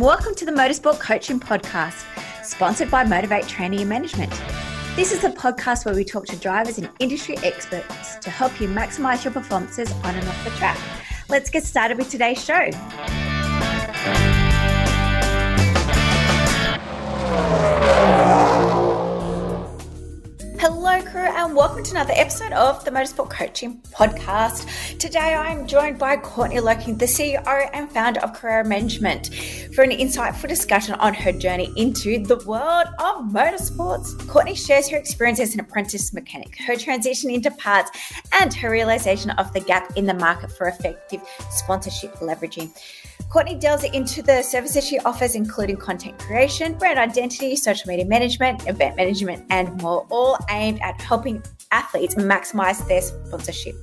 welcome to the Motorsport Coaching Podcast, sponsored by Motivate Training and Management. This is a podcast where we talk to drivers and industry experts to help you maximize your performances on and off the track. Let's get started with today's show. Hello, crew, and welcome to another episode of the Motorsport Coaching Podcast. Today, I'm joined by Courtney Loking, the CEO and founder of Carrera Management, for an insightful discussion on her journey into the world of motorsports. Courtney shares her experience as an apprentice mechanic, her transition into parts, and her realization of the gap in the market for effective sponsorship leveraging. Courtney delves into the services she offers, including content creation, brand identity, social media management, event management, and more, all aimed at helping athletes maximize their sponsorship.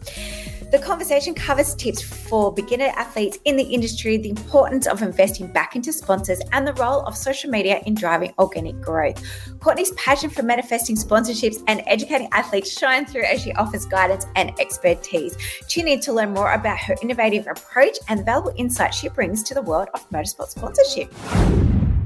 The conversation covers tips for beginner athletes in the industry, the importance of investing back into sponsors, and the role of social media in driving organic growth. Courtney's passion for manifesting sponsorships and educating athletes shine through as she offers guidance and expertise. Tune in to learn more about her innovative approach and valuable insights she brings to the world of motorsport sponsorship.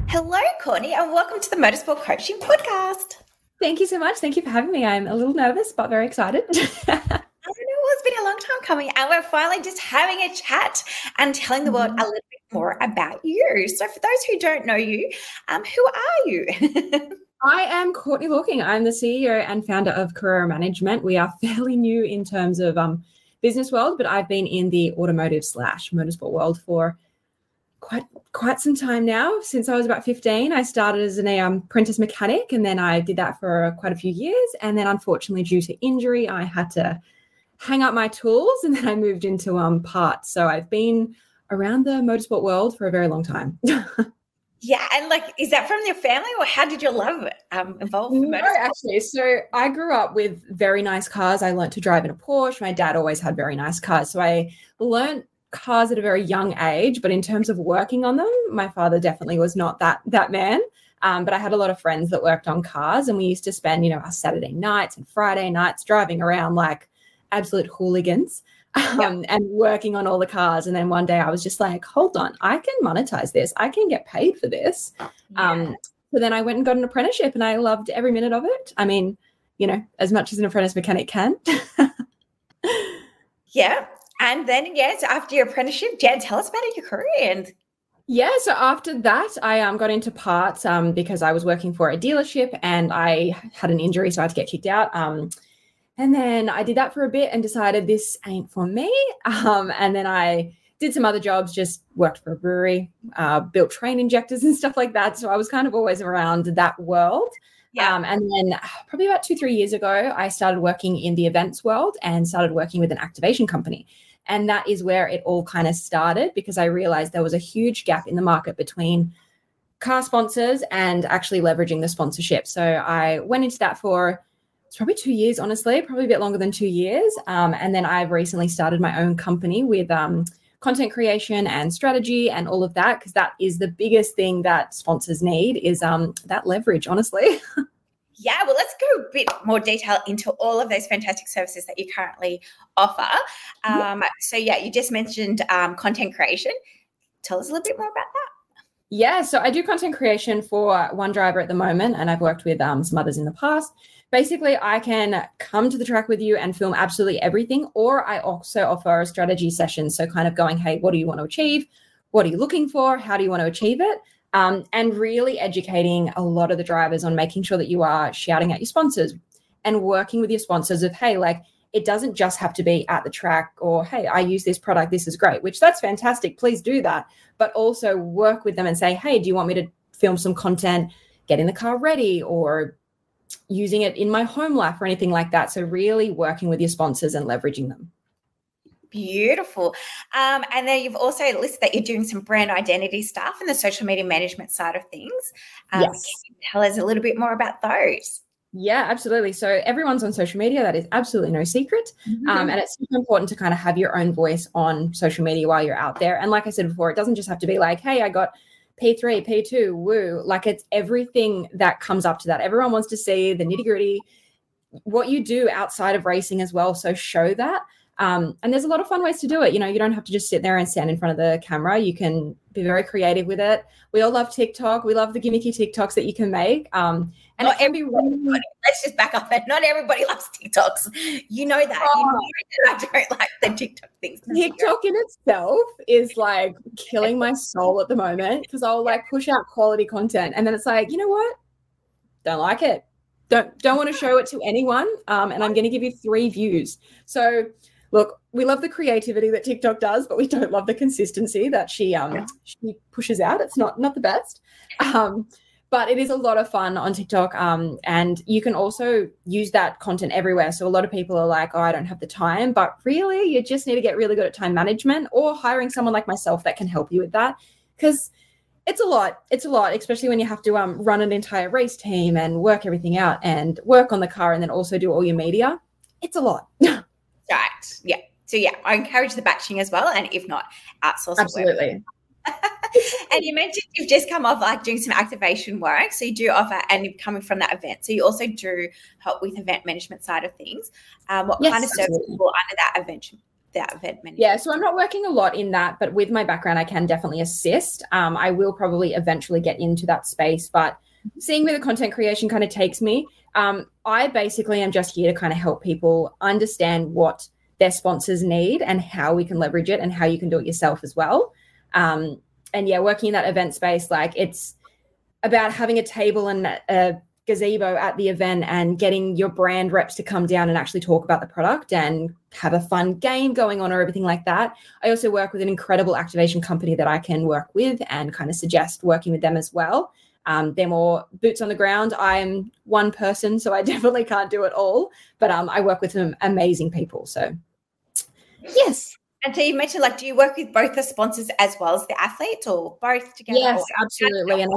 Hello, Courtney, and welcome to the Motorsport Coaching Podcast. Thank you so much. Thank you for having me. I'm a little nervous, but very excited. I know it's been a long time coming, and we're finally just having a chat and telling the world a mm-hmm. little bit more about you. So, for those who don't know you, um, who are you? I am Courtney Looking. I'm the CEO and founder of Carrera Management. We are fairly new in terms of um, business world, but I've been in the automotive slash motorsport world for quite quite some time now. Since I was about 15, I started as an um, apprentice mechanic, and then I did that for quite a few years. And then, unfortunately, due to injury, I had to hang up my tools and then I moved into um parts. So I've been around the motorsport world for a very long time. yeah, and like, is that from your family, or how did your love um, evolve? No, actually. So I grew up with very nice cars. I learned to drive in a Porsche. My dad always had very nice cars, so I learned cars at a very young age. But in terms of working on them, my father definitely was not that that man. Um, but I had a lot of friends that worked on cars, and we used to spend, you know, our Saturday nights and Friday nights driving around like absolute hooligans um, and working on all the cars. And then one day I was just like, hold on, I can monetize this. I can get paid for this. Yeah. Um, so then I went and got an apprenticeship and I loved every minute of it. I mean, you know, as much as an apprentice mechanic can. yeah. And then, yes, after your apprenticeship, Jan, tell us about your career and yeah, so after that, I um, got into parts um, because I was working for a dealership and I had an injury, so I had to get kicked out. Um, and then I did that for a bit and decided this ain't for me. Um, and then I did some other jobs, just worked for a brewery, uh, built train injectors and stuff like that. So I was kind of always around that world. Yeah. Um, and then probably about two, three years ago, I started working in the events world and started working with an activation company. And that is where it all kind of started because I realized there was a huge gap in the market between car sponsors and actually leveraging the sponsorship. So I went into that for it's probably two years, honestly, probably a bit longer than two years. Um, and then I've recently started my own company with um, content creation and strategy and all of that because that is the biggest thing that sponsors need is um, that leverage, honestly. yeah, well, let's go a bit more detail into all of those fantastic services that you currently offer. Um, yeah. So, yeah, you just mentioned um, content creation. Tell us a little bit more about that. Yeah, so I do content creation for one driver at the moment, and I've worked with um, some others in the past basically I can come to the track with you and film absolutely everything, or I also offer a strategy session. So, kind of going, hey, what do you want to achieve? What are you looking for? How do you want to achieve it? Um, and really educating a lot of the drivers on making sure that you are shouting at your sponsors and working with your sponsors of, hey, like, it doesn't just have to be at the track or hey i use this product this is great which that's fantastic please do that but also work with them and say hey do you want me to film some content get in the car ready or using it in my home life or anything like that. So, really working with your sponsors and leveraging them. Beautiful. Um, and then you've also listed that you're doing some brand identity stuff and the social media management side of things. Um, yes. Can you tell us a little bit more about those? Yeah, absolutely. So everyone's on social media. That is absolutely no secret. Mm-hmm. Um, and it's super important to kind of have your own voice on social media while you're out there. And like I said before, it doesn't just have to be like, hey, I got P3, P2, woo. Like it's everything that comes up to that. Everyone wants to see the nitty gritty, what you do outside of racing as well. So show that. Um, and there's a lot of fun ways to do it. You know, you don't have to just sit there and stand in front of the camera. You can be very creative with it. We all love TikTok. We love the gimmicky TikToks that you can make. Um, and not everybody, let's just back up and not everybody loves TikToks. You know that. Oh. You know that I don't like the TikTok things. TikTok in itself is like killing my soul at the moment because I'll like push out quality content and then it's like, you know what? Don't like it. Don't don't want to show it to anyone. Um, and I'm going to give you three views. So look, we love the creativity that TikTok does, but we don't love the consistency that she um she pushes out. It's not not the best. Um, but it is a lot of fun on TikTok. Um, and you can also use that content everywhere. So a lot of people are like, oh, I don't have the time. But really, you just need to get really good at time management or hiring someone like myself that can help you with that. Because it's a lot. It's a lot, especially when you have to um, run an entire race team and work everything out and work on the car and then also do all your media. It's a lot. right. Yeah. So yeah, I encourage the batching as well, and if not, outsource. Absolutely. and you mentioned you've just come off like doing some activation work. So you do offer, and you're coming from that event. So you also do help with event management side of things. Um, what yes, kind of services fall under that event? That event management? Yeah, so I'm not working a lot in that, but with my background, I can definitely assist. Um, I will probably eventually get into that space, but seeing where the content creation kind of takes me, um, I basically am just here to kind of help people understand what their sponsors need and how we can leverage it and how you can do it yourself as well. Um, and yeah, working in that event space, like it's about having a table and a gazebo at the event and getting your brand reps to come down and actually talk about the product and have a fun game going on or everything like that. I also work with an incredible activation company that I can work with and kind of suggest working with them as well. Um, they're more boots on the ground. I'm one person, so I definitely can't do it all, but um, I work with some amazing people. So Yes. And so you mentioned, like, do you work with both the sponsors as well as the athletes, or both together? Yes, absolutely. And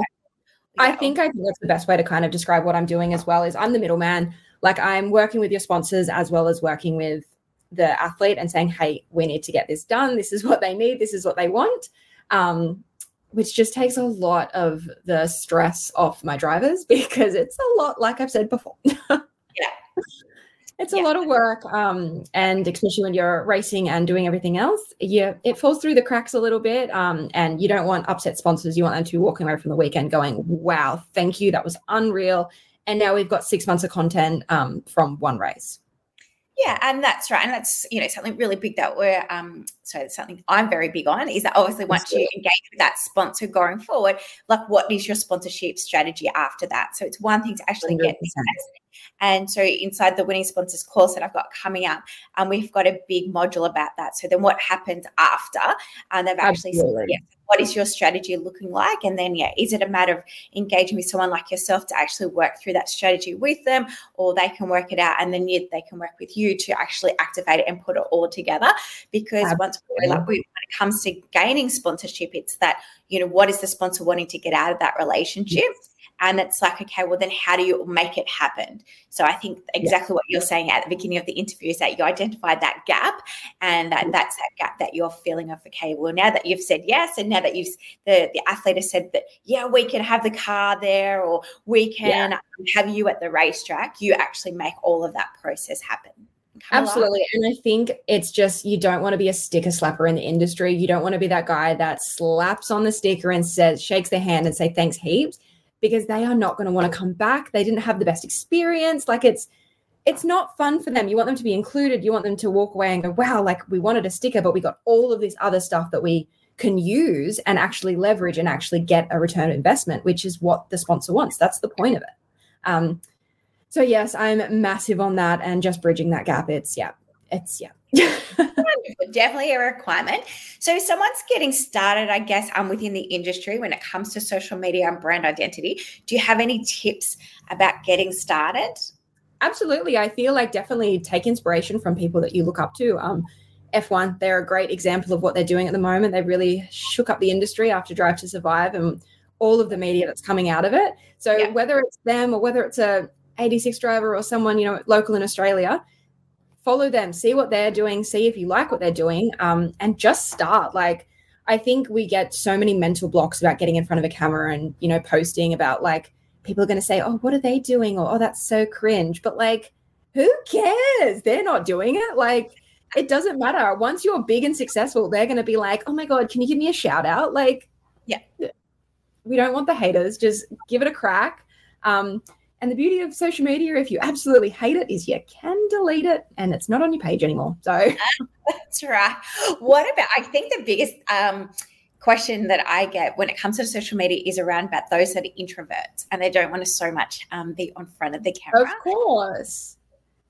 I think I think that's the best way to kind of describe what I'm doing as well. Is I'm the middleman. Like I'm working with your sponsors as well as working with the athlete and saying, "Hey, we need to get this done. This is what they need. This is what they want." Um, which just takes a lot of the stress off my drivers because it's a lot, like I've said before. yeah it's a yeah. lot of work um, and especially when you're racing and doing everything else yeah it falls through the cracks a little bit um, and you don't want upset sponsors you want them to be walking away from the weekend going wow thank you that was unreal and now we've got six months of content um, from one race yeah, and that's right. And that's, you know, something really big that we're um so something I'm very big on is that obviously once you engage with that sponsor going forward, like what is your sponsorship strategy after that? So it's one thing to actually 100%. get this and so inside the winning sponsors course that I've got coming up, um, we've got a big module about that. So then what happens after? And they've actually Absolutely. said, yeah, what is your strategy looking like? And then, yeah, is it a matter of engaging with someone like yourself to actually work through that strategy with them, or they can work it out and then yeah, they can work with you to actually activate it and put it all together? Because Absolutely. once like, when it comes to gaining sponsorship, it's that, you know, what is the sponsor wanting to get out of that relationship? Yes and it's like okay well then how do you make it happen so i think exactly yeah. what you're saying at the beginning of the interview is that you identified that gap and that, mm-hmm. that's that gap that you're feeling of okay well now that you've said yes and now that you've the, the athlete has said that yeah we can have the car there or we can yeah. have you at the racetrack you actually make all of that process happen Absolutely. And I think it's just you don't want to be a sticker slapper in the industry. You don't want to be that guy that slaps on the sticker and says, shakes their hand and say thanks heaps because they are not going to want to come back. They didn't have the best experience. Like it's it's not fun for them. You want them to be included. You want them to walk away and go, wow, like we wanted a sticker, but we got all of this other stuff that we can use and actually leverage and actually get a return of investment, which is what the sponsor wants. That's the point of it. Um, so yes, I'm massive on that and just bridging that gap. It's yeah, it's yeah. Definitely a requirement. So, if someone's getting started, I guess, um, within the industry when it comes to social media and brand identity, do you have any tips about getting started? Absolutely. I feel like definitely take inspiration from people that you look up to. Um, F1, they're a great example of what they're doing at the moment. They really shook up the industry after Drive to Survive and all of the media that's coming out of it. So, yeah. whether it's them or whether it's a 86 driver or someone, you know, local in Australia, follow them, see what they're doing, see if you like what they're doing, um, and just start. Like, I think we get so many mental blocks about getting in front of a camera and, you know, posting about like people are going to say, oh, what are they doing? Or, oh, that's so cringe. But like, who cares? They're not doing it. Like, it doesn't matter. Once you're big and successful, they're going to be like, oh my God, can you give me a shout out? Like, yeah, we don't want the haters. Just give it a crack. Um, and the beauty of social media, if you absolutely hate it, is you can delete it and it's not on your page anymore. So that's right. What about, I think the biggest, um, question that I get when it comes to social media is around about those that are introverts and they don't want to so much um, be on front of the camera. Of course.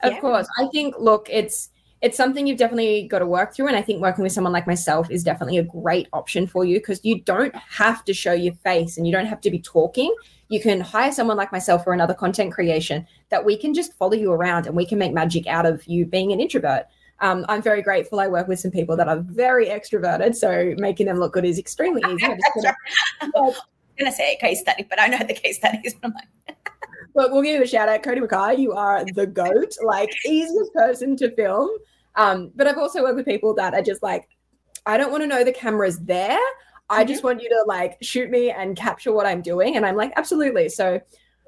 Of yeah. course. I think, look, it's, it's something you've definitely got to work through. And I think working with someone like myself is definitely a great option for you because you don't have to show your face and you don't have to be talking. You can hire someone like myself for another content creation that we can just follow you around and we can make magic out of you being an introvert. Um, I'm very grateful. I work with some people that are very extroverted, so making them look good is extremely easy. I am going to say a case study, but I know the case studies. But I'm like, but we'll give you a shout out, Cody Mackay. You are the goat, like easiest person to film. Um, but I've also worked with people that are just like, I don't want to know the camera's there. I mm-hmm. just want you to like shoot me and capture what I'm doing. And I'm like, absolutely. So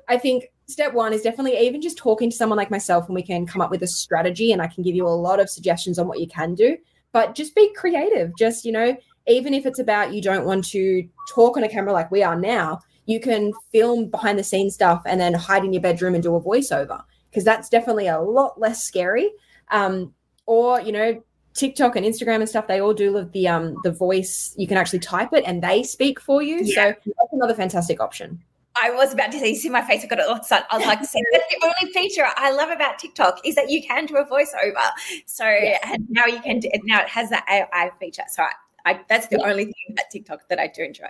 I think step one is definitely even just talking to someone like myself and we can come up with a strategy and I can give you a lot of suggestions on what you can do. But just be creative. Just, you know, even if it's about you don't want to talk on a camera like we are now, you can film behind the scenes stuff and then hide in your bedroom and do a voiceover because that's definitely a lot less scary. Um, or, you know, TikTok and Instagram and stuff, they all do the um the voice. You can actually type it and they speak for you. Yeah. So that's another fantastic option. I was about to say, you see my face, I've got it all set. I was like, say, that's the only feature I love about TikTok is that you can do a voiceover. So yes. and now you can do, now it has that AI feature. So I, I that's the yeah. only thing about TikTok that I do enjoy.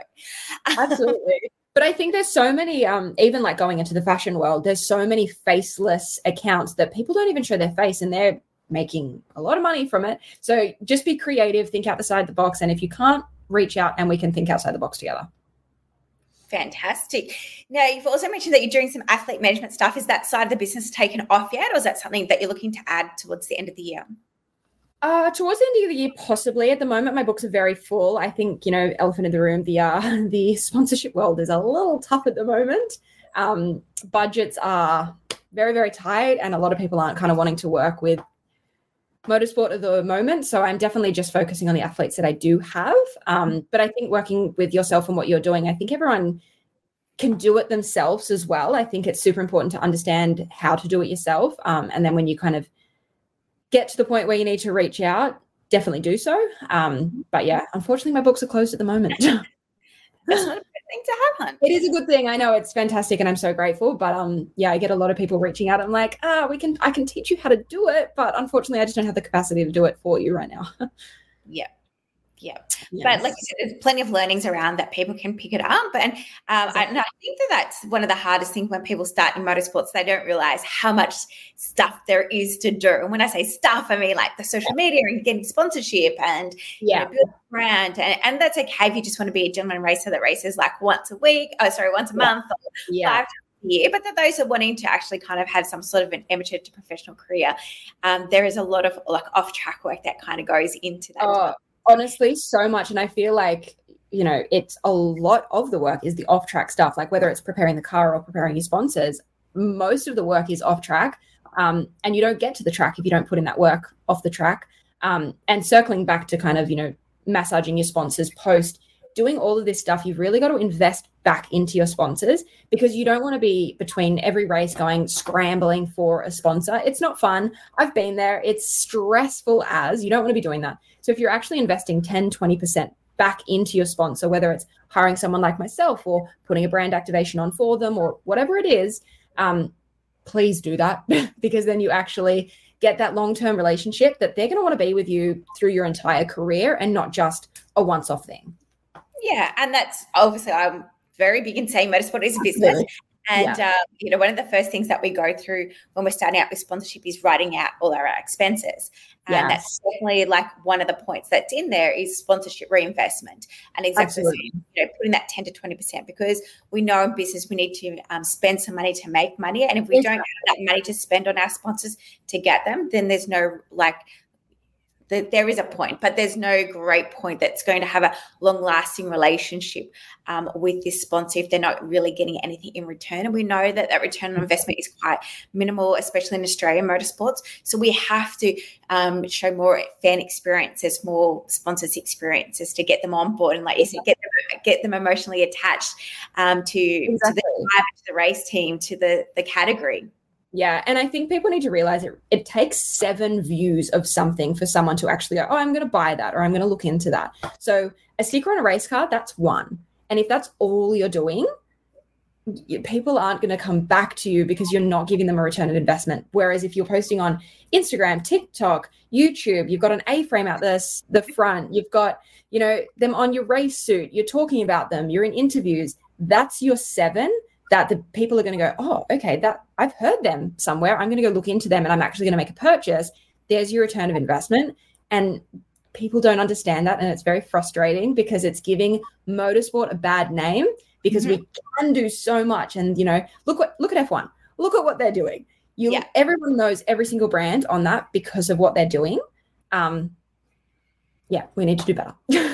Absolutely. but I think there's so many, um, even like going into the fashion world, there's so many faceless accounts that people don't even show their face and they're making a lot of money from it. So just be creative, think outside the box. And if you can't, reach out and we can think outside the box together. Fantastic. Now, you've also mentioned that you're doing some athlete management stuff. Is that side of the business taken off yet, or is that something that you're looking to add towards the end of the year? Uh, towards the end of the year, possibly. At the moment, my books are very full. I think you know, elephant in the room. The uh, the sponsorship world is a little tough at the moment. Um, budgets are very very tight, and a lot of people aren't kind of wanting to work with motorsport at the moment. So I'm definitely just focusing on the athletes that I do have. Um, but I think working with yourself and what you're doing, I think everyone can do it themselves as well. I think it's super important to understand how to do it yourself. Um, and then when you kind of get to the point where you need to reach out, definitely do so. Um, but yeah, unfortunately, my books are closed at the moment. That's not a thing to happen. It is a good thing. I know it's fantastic and I'm so grateful. But um yeah, I get a lot of people reaching out. I'm like, ah, oh, we can I can teach you how to do it, but unfortunately I just don't have the capacity to do it for you right now. yeah yeah yes. but like you said there's plenty of learnings around that people can pick it up and um, exactly. I, and I think that that's one of the hardest things when people start in motorsports they don't realize how much stuff there is to do and when i say stuff i mean like the social media and getting sponsorship and yeah you know, brand and, and that's okay if you just want to be a gentleman racer that races like once a week oh sorry once a yeah. month yeah. five year, but that those are wanting to actually kind of have some sort of an amateur to professional career, um, there is a lot of like off track work that kind of goes into that. Oh, honestly so much. And i feel like you know it's a lot of the work is the off track stuff like whether it's preparing the car or preparing your sponsors most of the work is off track um, and you don't get to the track if you don't put in that work off the track. Um, and circling back to kind of you know massaging your sponsors post doing all of this stuff you've really got to invest back into your sponsors because you don't want to be between every race going scrambling for a sponsor. It's not fun. I've been there. It's stressful as you don't want to be doing that. So if you're actually investing 10, 20% back into your sponsor, whether it's hiring someone like myself or putting a brand activation on for them or whatever it is, um, please do that because then you actually get that long term relationship that they're going to want to be with you through your entire career and not just a once off thing. Yeah. And that's obviously, I'm very big in saying motorsport is a business. And yeah. uh, you know, one of the first things that we go through when we're starting out with sponsorship is writing out all our expenses. And yes. that's definitely like one of the points that's in there is sponsorship reinvestment. And exactly you know, putting that 10 to 20% because we know in business we need to um, spend some money to make money. And if we exactly. don't have that money to spend on our sponsors to get them, then there's no like there is a point, but there's no great point that's going to have a long lasting relationship um, with this sponsor if they're not really getting anything in return. And we know that that return on investment is quite minimal, especially in Australian motorsports. So we have to um, show more fan experiences, more sponsors experiences to get them on board and, like you said, get them, get them emotionally attached um, to, exactly. to the to the race team, to the the category. Yeah, and I think people need to realize it. It takes seven views of something for someone to actually go, "Oh, I'm going to buy that," or "I'm going to look into that." So a sticker on a race car, that's one. And if that's all you're doing, people aren't going to come back to you because you're not giving them a return on investment. Whereas if you're posting on Instagram, TikTok, YouTube, you've got an A-frame out the the front, you've got you know them on your race suit, you're talking about them, you're in interviews. That's your seven that the people are going to go, oh, okay, that I've heard them somewhere. I'm going to go look into them and I'm actually going to make a purchase. There's your return of investment. And people don't understand that. And it's very frustrating because it's giving motorsport a bad name because mm-hmm. we can do so much. And, you know, look what, look at F1, look at what they're doing. You, yeah. everyone knows every single brand on that because of what they're doing. Um, yeah, we need to do better.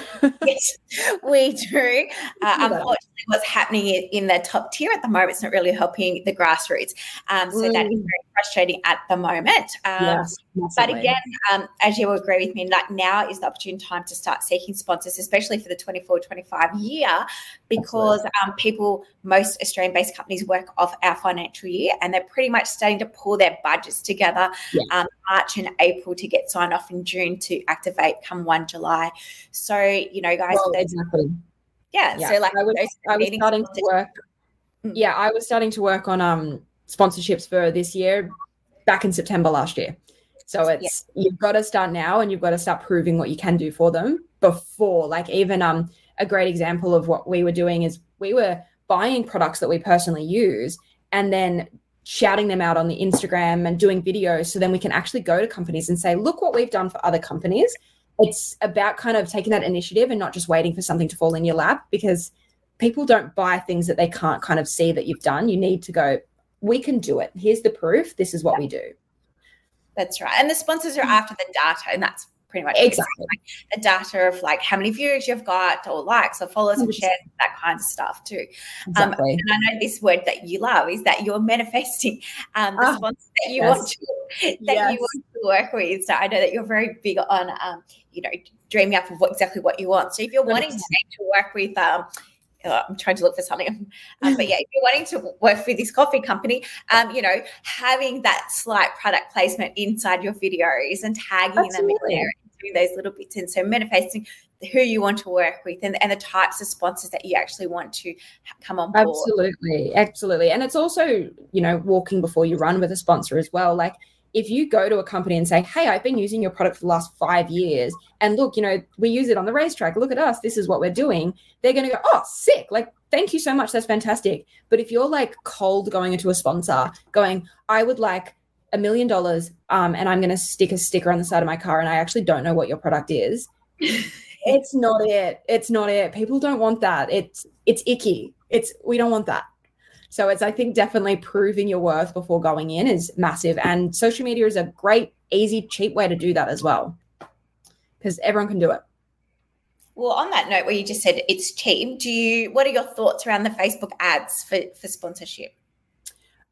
yes, we do. Uh, unfortunately, what's happening in the top tier at the moment is not really helping the grassroots. Um, so mm. that is mm. very frustrating at the moment. Um, yes, but again, um, as you will agree with me, like now is the opportune time to start seeking sponsors, especially for the 24-25 year, because um, people, most Australian-based companies work off our financial year, and they're pretty much starting to pull their budgets together yeah. Um, March and April to get signed off in June to activate come 1 July. So, you know, guys, well, exactly. Yeah, yeah, So like I was, I was starting to work. Mm. Yeah, I was starting to work on um sponsorships for this year back in September last year. So it's yeah. you've got to start now and you've got to start proving what you can do for them before. Like even um a great example of what we were doing is we were buying products that we personally use and then shouting them out on the Instagram and doing videos so then we can actually go to companies and say, look what we've done for other companies it's about kind of taking that initiative and not just waiting for something to fall in your lap because people don't buy things that they can't kind of see that you've done. You need to go, we can do it. Here's the proof. This is what we do. That's right. And the sponsors are after the data, and that's pretty much exactly the data of like how many views you've got or likes or follows and shares that kind of stuff too um, exactly. um, and i know this word that you love is that you're manifesting um, the oh, sponsors that you yes. want to that yes. you want to work with so i know that you're very big on um, you know dreaming up of what exactly what you want so if you're wanting to, to work with um, I'm trying to look for something. Um, but yeah, if you're wanting to work with this coffee company, um, you know, having that slight product placement inside your videos and tagging Absolutely. them in there doing those little bits and so manifesting who you want to work with and, and the types of sponsors that you actually want to come on board. Absolutely. Absolutely. And it's also, you know, walking before you run with a sponsor as well. Like if you go to a company and say, Hey, I've been using your product for the last five years, and look, you know, we use it on the racetrack. Look at us. This is what we're doing. They're going to go, Oh, sick. Like, thank you so much. That's fantastic. But if you're like cold going into a sponsor, going, I would like a million dollars um, and I'm going to stick a sticker on the side of my car and I actually don't know what your product is. it's not it. It's not it. People don't want that. It's it's icky. It's we don't want that. So it's I think definitely proving your worth before going in is massive and social media is a great easy cheap way to do that as well. Cuz everyone can do it. Well, on that note where you just said it's cheap, do you what are your thoughts around the Facebook ads for for sponsorship?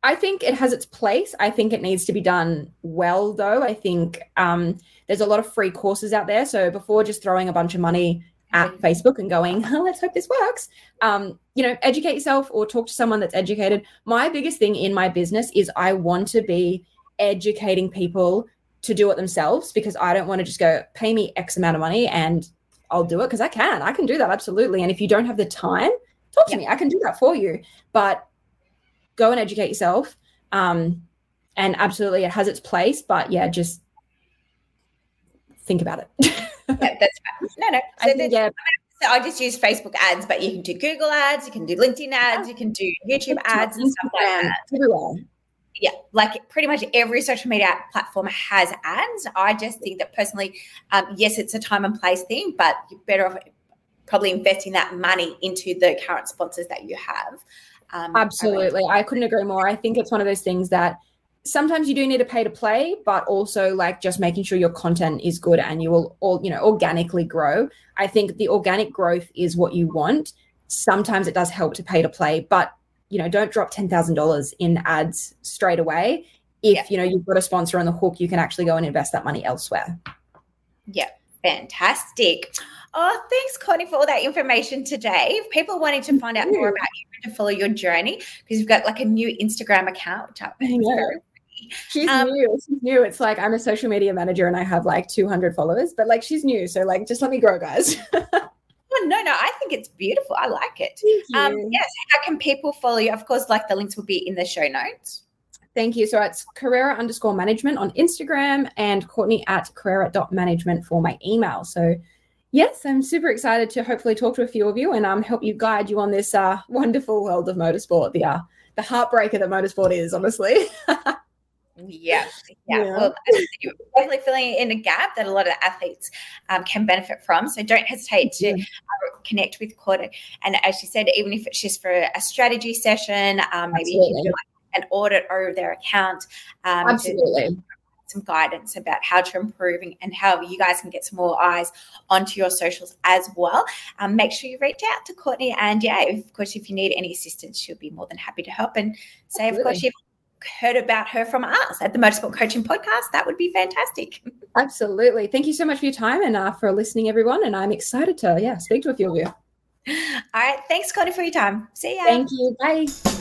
I think it has its place. I think it needs to be done well, though. I think um, there's a lot of free courses out there. So before just throwing a bunch of money at Facebook and going, oh, let's hope this works, um, you know, educate yourself or talk to someone that's educated. My biggest thing in my business is I want to be educating people to do it themselves because I don't want to just go pay me X amount of money and I'll do it because I can. I can do that absolutely. And if you don't have the time, talk to yeah. me. I can do that for you. But go and educate yourself. Um, and absolutely, it has its place, but yeah, just think about it. yeah, that's right. No, no. So I think, yeah. So I just use Facebook ads, but you can do Google ads, you can do LinkedIn ads, you can do YouTube ads and stuff like that. Everywhere. Yeah, like pretty much every social media platform has ads. I just think that personally, um, yes, it's a time and place thing, but you're better off probably investing that money into the current sponsors that you have. Um, Absolutely. I couldn't agree more. I think it's one of those things that sometimes you do need to pay to play, but also like just making sure your content is good and you will all, you know, organically grow. I think the organic growth is what you want. Sometimes it does help to pay to play, but you know, don't drop $10,000 in ads straight away. If, yeah. you know, you've got a sponsor on the hook, you can actually go and invest that money elsewhere. Yeah, fantastic. Oh, thanks, Courtney, for all that information today. If people wanting to find out more about you and to follow your journey, because you've got like a new Instagram account, which I think She's um, new. She's new. It's like I'm a social media manager and I have like 200 followers, but like she's new. So like, just let me grow, guys. Oh, no, no, I think it's beautiful. I like it. Um, yes. How can people follow you? Of course, like the links will be in the show notes. Thank you. So it's Carrera underscore management on Instagram and Courtney at Carrera.management for my email. So yes, I'm super excited to hopefully talk to a few of you and um, help you guide you on this uh, wonderful world of motorsport, the uh, the heartbreaker that motorsport is, honestly. Yeah, yeah. yeah. Well, you're definitely filling in a gap that a lot of athletes um, can benefit from. So don't hesitate to uh, connect with Courtney. And as she said, even if it's just for a strategy session, um, maybe you can do like an audit over their account. Um, Absolutely. some guidance about how to improve and, and, how you guys can get some more eyes onto your socials as well. Um, make sure you reach out to Courtney. And yeah, of course, if you need any assistance, she'll be more than happy to help. And say, Absolutely. of course, you've heard about her from us at the Motorsport Coaching Podcast, that would be fantastic. Absolutely. Thank you so much for your time and uh, for listening, everyone. And I'm excited to yeah speak to a few of you. All right. Thanks, Connie, for your time. See ya. Thank you. Bye.